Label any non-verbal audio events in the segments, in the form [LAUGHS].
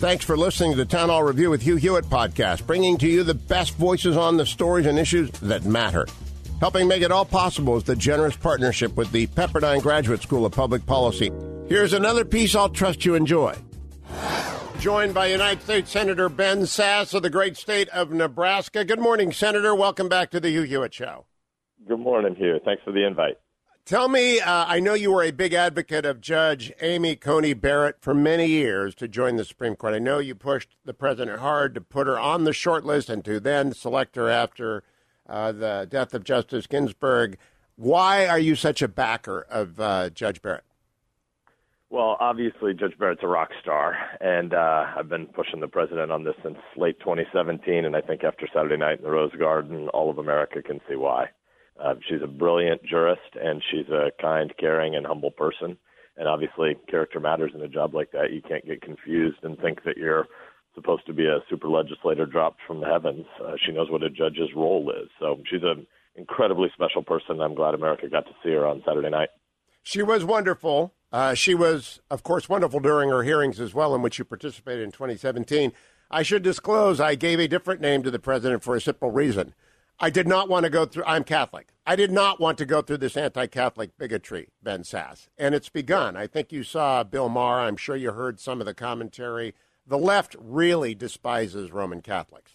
Thanks for listening to the Town Hall Review with Hugh Hewitt podcast, bringing to you the best voices on the stories and issues that matter. Helping make it all possible is the generous partnership with the Pepperdine Graduate School of Public Policy. Here's another piece I'll trust you enjoy. Joined by United States Senator Ben Sasse of the great state of Nebraska. Good morning, Senator. Welcome back to the Hugh Hewitt Show. Good morning, Hugh. Thanks for the invite. Tell me, uh, I know you were a big advocate of Judge Amy Coney Barrett for many years to join the Supreme Court. I know you pushed the president hard to put her on the short list and to then select her after uh, the death of Justice Ginsburg. Why are you such a backer of uh, Judge Barrett? Well, obviously, Judge Barrett's a rock star, and uh, I've been pushing the president on this since late 2017, and I think after Saturday night in the Rose Garden, all of America can see why. Uh, she's a brilliant jurist, and she's a kind, caring, and humble person. And obviously, character matters in a job like that. You can't get confused and think that you're supposed to be a super legislator dropped from the heavens. Uh, she knows what a judge's role is. So she's an incredibly special person. I'm glad America got to see her on Saturday night. She was wonderful. Uh, she was, of course, wonderful during her hearings as well, in which you participated in 2017. I should disclose I gave a different name to the president for a simple reason. I did not want to go through, I'm Catholic. I did not want to go through this anti Catholic bigotry, Ben Sasse. And it's begun. I think you saw Bill Maher. I'm sure you heard some of the commentary. The left really despises Roman Catholics.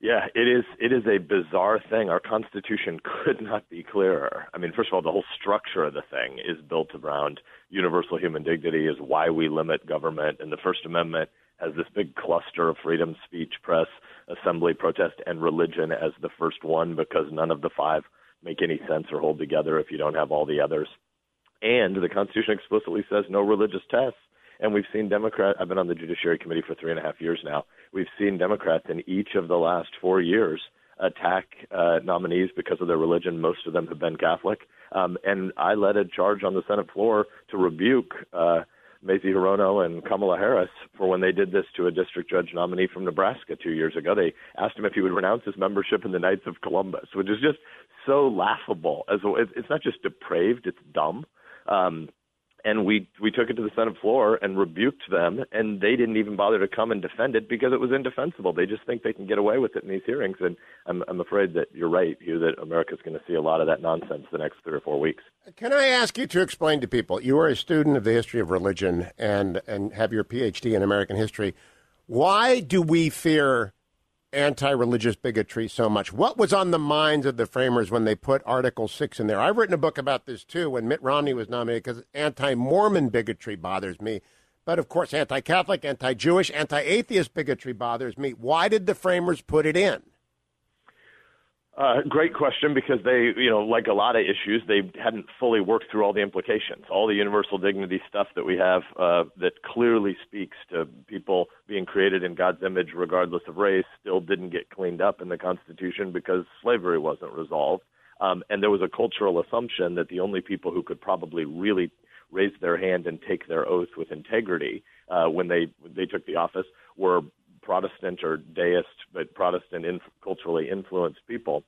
Yeah, it is. It is a bizarre thing. Our Constitution [LAUGHS] could not be clearer. I mean, first of all, the whole structure of the thing is built around universal human dignity, is why we limit government, and the First Amendment has this big cluster of freedom, speech, press, assembly, protest, and religion as the first one because none of the five make any sense or hold together if you don't have all the others. And the Constitution explicitly says no religious tests. And we've seen Democrats, I've been on the Judiciary Committee for three and a half years now. We've seen Democrats in each of the last four years attack uh, nominees because of their religion. Most of them have been Catholic. Um, and I led a charge on the Senate floor to rebuke uh, Mazie Hirono and Kamala Harris for when they did this to a district judge nominee from Nebraska two years ago. They asked him if he would renounce his membership in the Knights of Columbus, which is just so laughable. As it's not just depraved; it's dumb. Um, and we we took it to the Senate floor and rebuked them, and they didn't even bother to come and defend it because it was indefensible. They just think they can get away with it in these hearings, and I'm I'm afraid that you're right, Hugh, that America's going to see a lot of that nonsense the next three or four weeks. Can I ask you to explain to people? You are a student of the history of religion and and have your PhD in American history. Why do we fear anti religious bigotry so much? What was on the minds of the framers when they put Article 6 in there? I've written a book about this too when Mitt Romney was nominated because anti Mormon bigotry bothers me. But of course, anti Catholic, anti Jewish, anti atheist bigotry bothers me. Why did the framers put it in? Uh, great question because they, you know, like a lot of issues, they hadn't fully worked through all the implications. All the universal dignity stuff that we have uh, that clearly speaks to people being created in God's image regardless of race still didn't get cleaned up in the Constitution because slavery wasn't resolved. Um, and there was a cultural assumption that the only people who could probably really raise their hand and take their oath with integrity uh, when they they took the office were Protestant or deist, but Protestant in, culturally influenced people.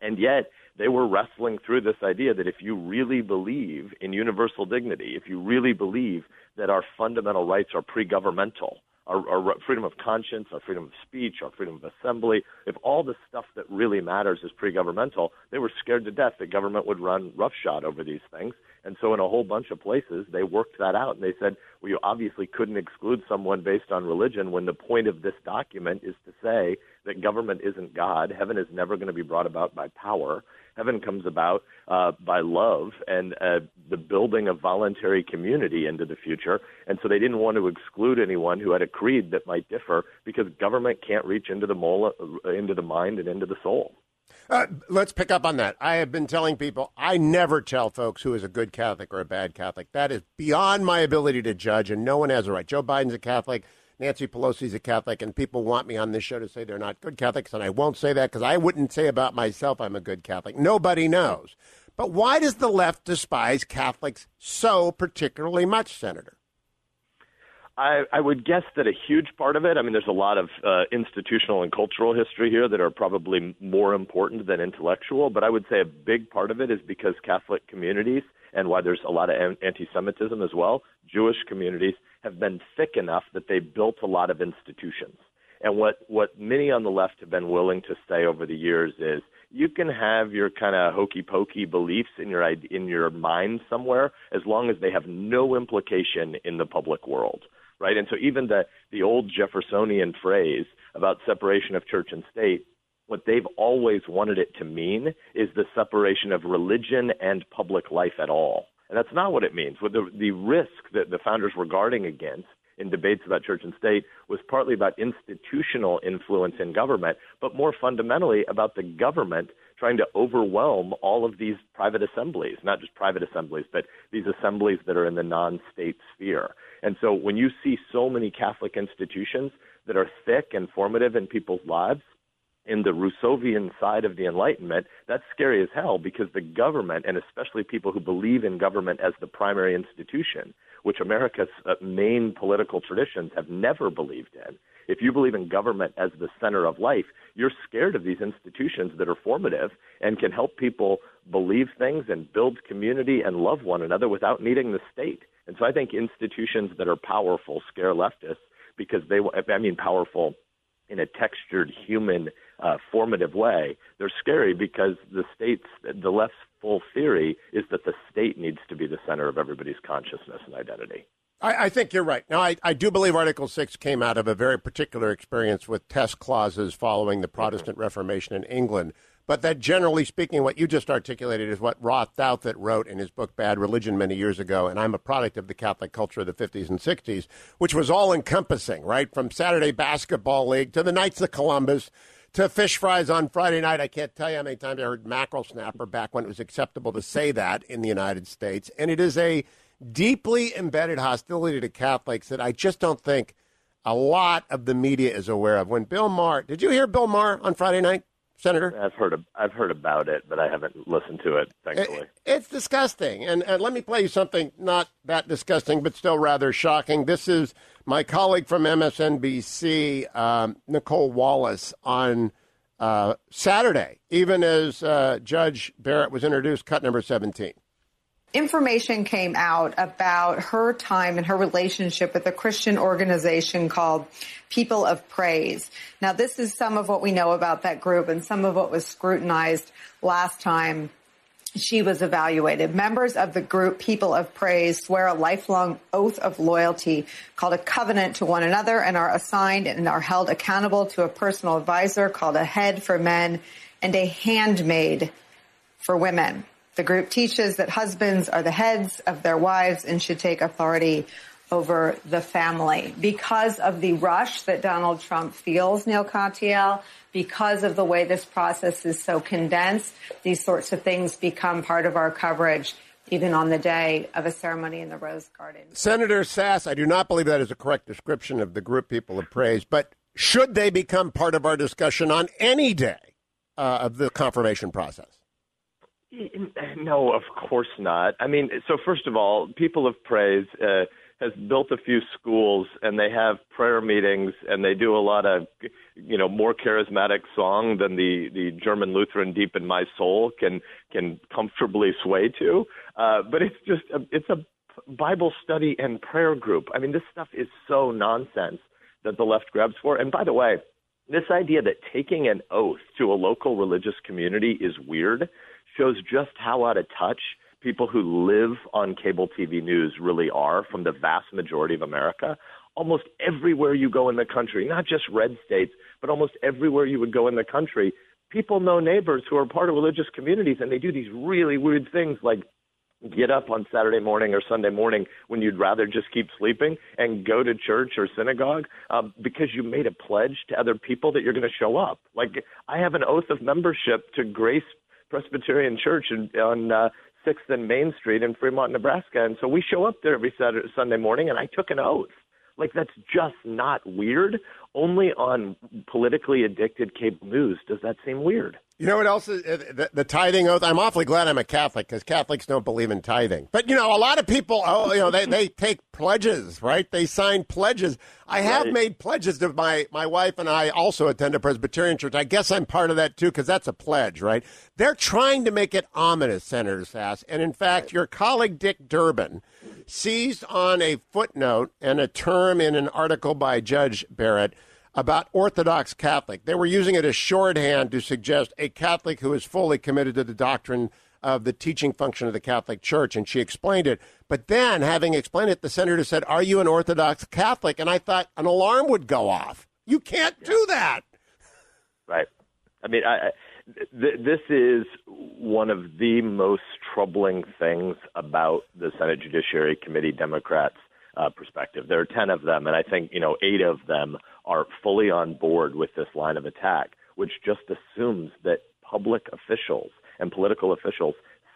And yet, they were wrestling through this idea that if you really believe in universal dignity, if you really believe that our fundamental rights are pre governmental, our, our, freedom of conscience, our freedom of speech, our freedom of assembly, if all the stuff that really matters is pre governmental, they were scared to death that government would run roughshod over these things. And so, in a whole bunch of places, they worked that out. And they said, well, you obviously couldn't exclude someone based on religion when the point of this document is to say that government isn't God. Heaven is never going to be brought about by power. Heaven comes about uh, by love and uh, the building of voluntary community into the future. And so they didn't want to exclude anyone who had a creed that might differ because government can't reach into the, mole, uh, into the mind and into the soul. Uh, let's pick up on that. I have been telling people I never tell folks who is a good Catholic or a bad Catholic. That is beyond my ability to judge, and no one has a right. Joe Biden's a Catholic. Nancy Pelosi's a Catholic, and people want me on this show to say they're not good Catholics, and I won't say that because I wouldn't say about myself I'm a good Catholic. Nobody knows. But why does the left despise Catholics so particularly much, Senator? I, I would guess that a huge part of it, I mean, there's a lot of uh, institutional and cultural history here that are probably more important than intellectual, but I would say a big part of it is because Catholic communities and why there's a lot of anti Semitism as well, Jewish communities have been thick enough that they built a lot of institutions. And what, what many on the left have been willing to say over the years is you can have your kind of hokey pokey beliefs in your in your mind somewhere as long as they have no implication in the public world right? And so even the the old Jeffersonian phrase about separation of church and state, what they've always wanted it to mean is the separation of religion and public life at all. And that's not what it means. What the the risk that the founders were guarding against in debates about church and state was partly about institutional influence in government, but more fundamentally about the government trying to overwhelm all of these private assemblies, not just private assemblies, but these assemblies that are in the non state sphere. And so when you see so many Catholic institutions that are thick and formative in people's lives, in the Rousseauvian side of the Enlightenment, that's scary as hell because the government, and especially people who believe in government as the primary institution, which America's uh, main political traditions have never believed in. If you believe in government as the center of life, you're scared of these institutions that are formative and can help people believe things and build community and love one another without needing the state. And so I think institutions that are powerful scare leftists because they, I mean, powerful in a textured, human, uh, formative way. They're scary because the state's, the left's full theory is that the state needs to be the center of everybody's consciousness and identity. I, I think you're right. Now, I, I do believe Article 6 came out of a very particular experience with test clauses following the Protestant Reformation in England but that generally speaking, what you just articulated is what Ross Douthat wrote in his book Bad Religion many years ago. And I'm a product of the Catholic culture of the 50s and 60s, which was all encompassing, right? From Saturday Basketball League to the Knights of Columbus to fish fries on Friday night. I can't tell you how many times I heard mackerel snapper back when it was acceptable to say that in the United States. And it is a deeply embedded hostility to Catholics that I just don't think a lot of the media is aware of. When Bill Maher, did you hear Bill Maher on Friday night? Senator? I've heard of, I've heard about it, but I haven't listened to it. Thankfully, it, it's disgusting. And, and let me play you something not that disgusting, but still rather shocking. This is my colleague from MSNBC, um, Nicolle Wallace, on uh, Saturday, even as uh, Judge Barrett was introduced, cut number seventeen information came out about her time and her relationship with a Christian organization called People of Praise. Now, this is some of what we know about that group and some of what was scrutinized last time she was evaluated. Members of the group People of Praise swear a lifelong oath of loyalty called a covenant to one another and are assigned and are held accountable to a personal advisor called a head for men and a handmaid for women. The group teaches that husbands are the heads of their wives and should take authority over the family. Because of the rush that Donald Trump feels, Neil Katyal, because of the way this process is so condensed, these sorts of things become part of our coverage even on the day of a ceremony in the Rose Garden. Senator Sasse, I do not believe that is a correct description of the group People of Praise, but should they become part of our discussion on any day uh, of the confirmation process? [LAUGHS] No, of course not. I mean, so first of all, People of Praise uh, has built a few schools, and they have prayer meetings, and they do a lot of, you know, more charismatic song than the the German Lutheran Deep in My Soul can can comfortably sway to. Uh, but it's just a, it's a Bible study and prayer group. I mean, this stuff is so nonsense that the left grabs for. And by the way, this idea that taking an oath to a local religious community is weird shows just how out of touch people who live on cable TV news really are from the vast majority of America. Almost everywhere you go in the country, not just red states, but almost everywhere you would go in the country, people know neighbors who are part of religious communities and they do these really weird things like get up on Saturday morning or Sunday morning when you'd rather just keep sleeping and go to church or synagogue um, because you made a pledge to other people that you're going to show up. Like I have an oath of membership to Grace Presbyterian Church in, on uh, Sixth and Main Street in Fremont, Nebraska, and so we show up there every Saturday, Sunday morning, and I took an oath. Like that's just not weird. Only on politically addicted cable news does that seem weird. You know what else is uh, the, the tithing oath? I'm awfully glad I'm a Catholic because Catholics don't believe in tithing. But you know, a lot of people, oh, you know, they, they take pledges, right? They sign pledges. I have right. made pledges to my my wife and I also attend a Presbyterian church. I guess I'm part of that too because that's a pledge, right? They're trying to make it ominous, Senator Sasse, and in fact, your colleague Dick Durbin seized on a footnote and a term in an article by Judge Barrett about Orthodox Catholic. They were using it as shorthand to suggest a Catholic who is fully committed to the doctrine of the teaching function of the Catholic Church, and she explained it. But then, having explained it, the senator said, Are you an Orthodox Catholic? And I thought an alarm would go off. You can't yeah. do that. Right. I mean, I, th- this is one of the most troubling things about the Senate Judiciary Committee Democrats' uh, perspective. There are 10 of them, and I think, you know, eight of them are fully on board with this line of attack, which just assumes that public officials and political officials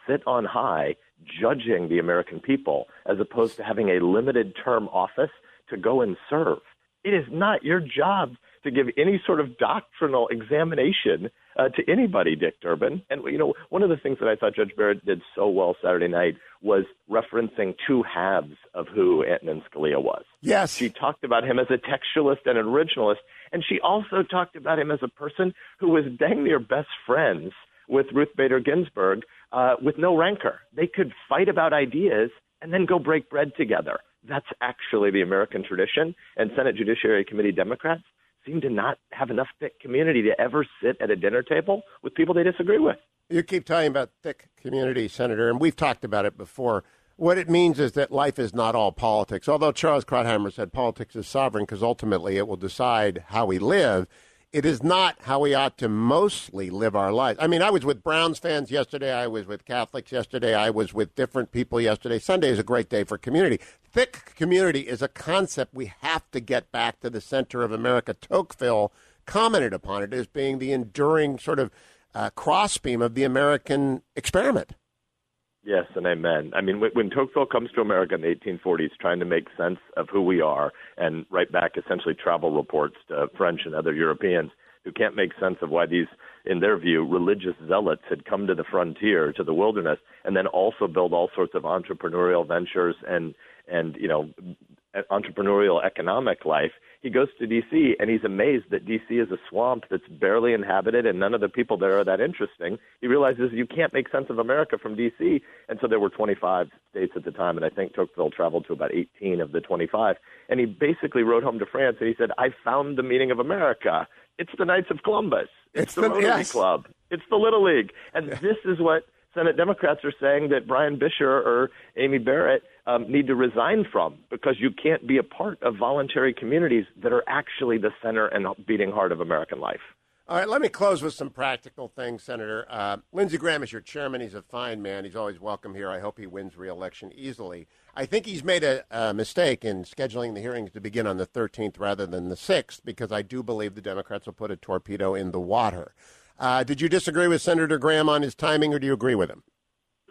sit on high judging the American people as opposed to having a limited term office to go and serve. It is not your job to give any sort of doctrinal examination uh, to anybody, Dick Durbin. And, you know, one of the things that I thought Judge Barrett did so well Saturday night was referencing two halves of who Antonin Scalia was. Yes. She talked about him as a textualist and an originalist, and she also talked about him as a person who was dang near best friends with Ruth Bader Ginsburg uh, with no rancor. They could fight about ideas and then go break bread together. That's actually the American tradition, and Senate Judiciary Committee Democrats seem to not have enough thick community to ever sit at a dinner table with people they disagree with. You keep talking about thick community, Senator, and we've talked about it before. What it means is that life is not all politics. Although Charles Krauthammer said politics is sovereign because ultimately it will decide how we live, it is not how we ought to mostly live our lives. I mean, I was with Browns fans yesterday. I was with Catholics yesterday. I was with different people yesterday. Sunday is a great day for community thick community is a concept we have to get back to the center of America. Tocqueville commented upon it as being the enduring sort of uh, crossbeam of the American experiment. Yes, and amen. I mean, when Tocqueville comes to America in the 1840s, trying to make sense of who we are and write back essentially travel reports to French and other Europeans who can't make sense of why these, in their view, religious zealots had come to the frontier, to the wilderness, and then also build all sorts of entrepreneurial ventures and and you know entrepreneurial economic life. He goes to D.C. and he's amazed that D.C. is a swamp that's barely inhabited and none of the people there are that interesting. He realizes you can't make sense of America from D.C. And so there were 25 states at the time, and I think Tocqueville traveled to about 18 of the 25. And he basically wrote home to France and he said, "I found the meaning of America. It's the Knights of Columbus. It's, it's the, the Rotary yes. Club. It's the Little League." And this is what Senate Democrats are saying that Brian Buescher or Amy Barrett um, need to resign from because you can't be a part of voluntary communities that are actually the center and beating heart of American life. All right, let me close with some practical things, Senator. Uh, Lindsey Graham is your chairman. He's a fine man. He's always welcome here. I hope he wins re-election easily. I think he's made a, a mistake in scheduling the hearings to begin on the 13th rather than the 6th because I do believe the Democrats will put a torpedo in the water. Uh, did you disagree with Senator Graham on his timing, or do you agree with him?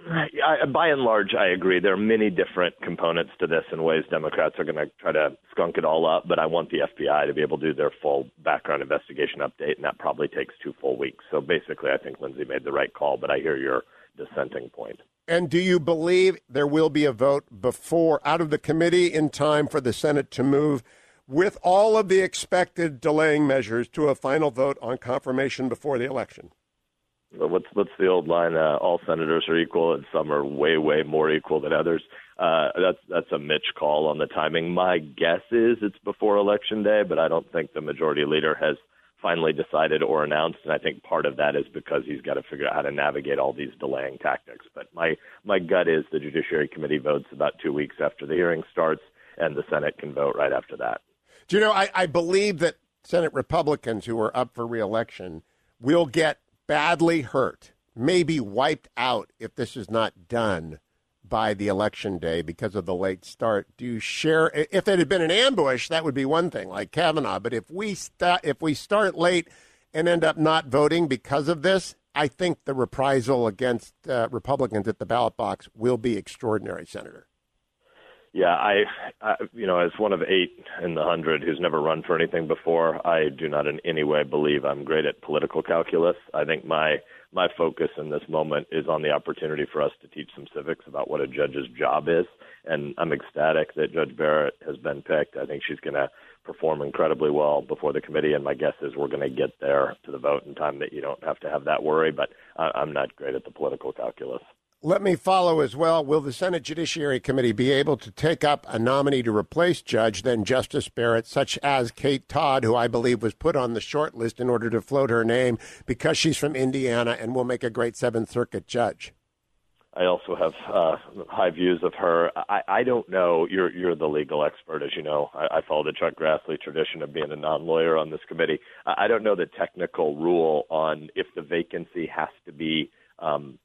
I, by and large, I agree. There are many different components to this and ways Democrats are going to try to skunk it all up. But I want the FBI to be able to do their full background investigation update, and that probably takes two full weeks. So basically, I think Lindsey made the right call. But I hear your dissenting point. And do you believe there will be a vote before out of the committee in time for the Senate to move with all of the expected delaying measures to a final vote on confirmation before the election? What's what's the old line? Uh, all senators are equal, and some are way way more equal than others. Uh, that's that's a Mitch call on the timing. My guess is it's before election day, but I don't think the majority leader has finally decided or announced, and I think part of that is because he's got to figure out how to navigate all these delaying tactics. But my my gut is the Judiciary Committee votes about two weeks after the hearing starts, and the Senate can vote right after that. Do you know? I, I believe that Senate Republicans who are up for reelection will get badly hurt, maybe wiped out if this is not done by the election day because of the late start. Do you share? If it had been an ambush, that would be one thing, like Kavanaugh. But if we st- if we start late and end up not voting because of this, I think the reprisal against uh, Republicans at the ballot box will be extraordinary, Senator. Yeah, I, I, you know, as one of eight in the hundred who's never run for anything before, I do not in any way believe I'm great at political calculus. I think my my focus in this moment is on the opportunity for us to teach some civics about what a judge's job is, and I'm ecstatic that Judge Barrett has been picked. I think she's going to perform incredibly well before the committee, and my guess is we're going to get there to the vote in time that you don't have to have that worry. But I'm not great at the political calculus. Let me follow as well. Will the Senate Judiciary Committee be able to take up a nominee to replace Judge, then Justice Barrett, such as Kate Todd, who I believe was put on the short list in order to float her name because she's from Indiana and will make a great Seventh Circuit judge? I also have uh, high views of her. I, I don't know. You're you're the legal expert, as you know. I, I follow the Chuck Grassley tradition of being a non-lawyer on this committee. I, I don't know the technical rule on if the vacancy has to be um,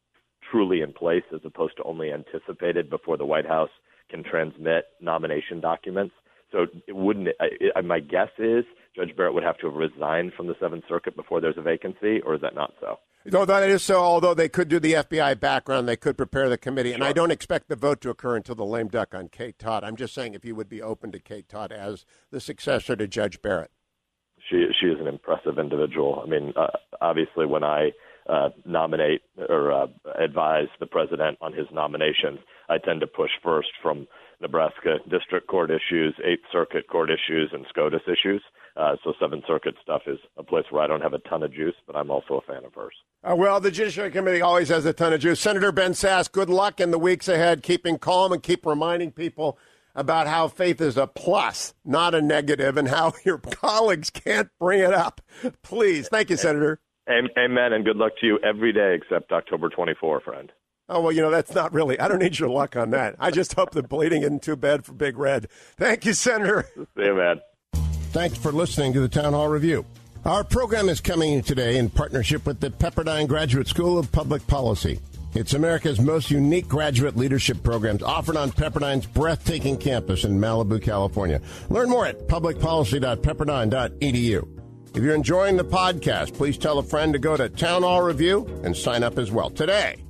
truly in place as opposed to only anticipated before the White House can transmit nomination documents. So it wouldn't. I, my guess is Judge Barrett would have to have resigned from the Seventh Circuit before there's a vacancy, or is that not so? No, that is so. Although they could do the FBI background, they could prepare the committee, and I don't expect the vote to occur until the lame duck on Kate Todd. I'm just saying if you would be open to Kate Todd as the successor to Judge Barrett. She she is an impressive individual. I mean, uh, obviously, when I uh, nominate or uh, advise the president on his nominations. I tend to push first from Nebraska District Court issues, Eighth Circuit Court issues, and SCOTUS issues. Uh, so Seventh Circuit stuff is a place where I don't have a ton of juice, but I'm also a fan of hers. Uh, well, the Judiciary Committee always has a ton of juice. Senator Ben Sasse, good luck in the weeks ahead, keeping calm and keep reminding people about how faith is a plus, not a negative, and how [LAUGHS] your colleagues can't bring it up. Please. Thank you, Senator. Amen, and good luck to you every day except October 24, friend. Oh, well, you know, that's not really, I don't need your luck on that. I just hope the bleeding isn't too bad for Big Red. Thank you, Senator. See you, man. Thanks for listening to the Town Hall Review. Our program is coming today in partnership with the Pepperdine Graduate School of Public Policy. It's America's most unique graduate leadership programs offered on Pepperdine's breathtaking campus in Malibu, California. Learn more at publicpolicy.pepperdine.edu. If you're enjoying the podcast, please tell a friend to go to Town Hall Review and sign up as well today.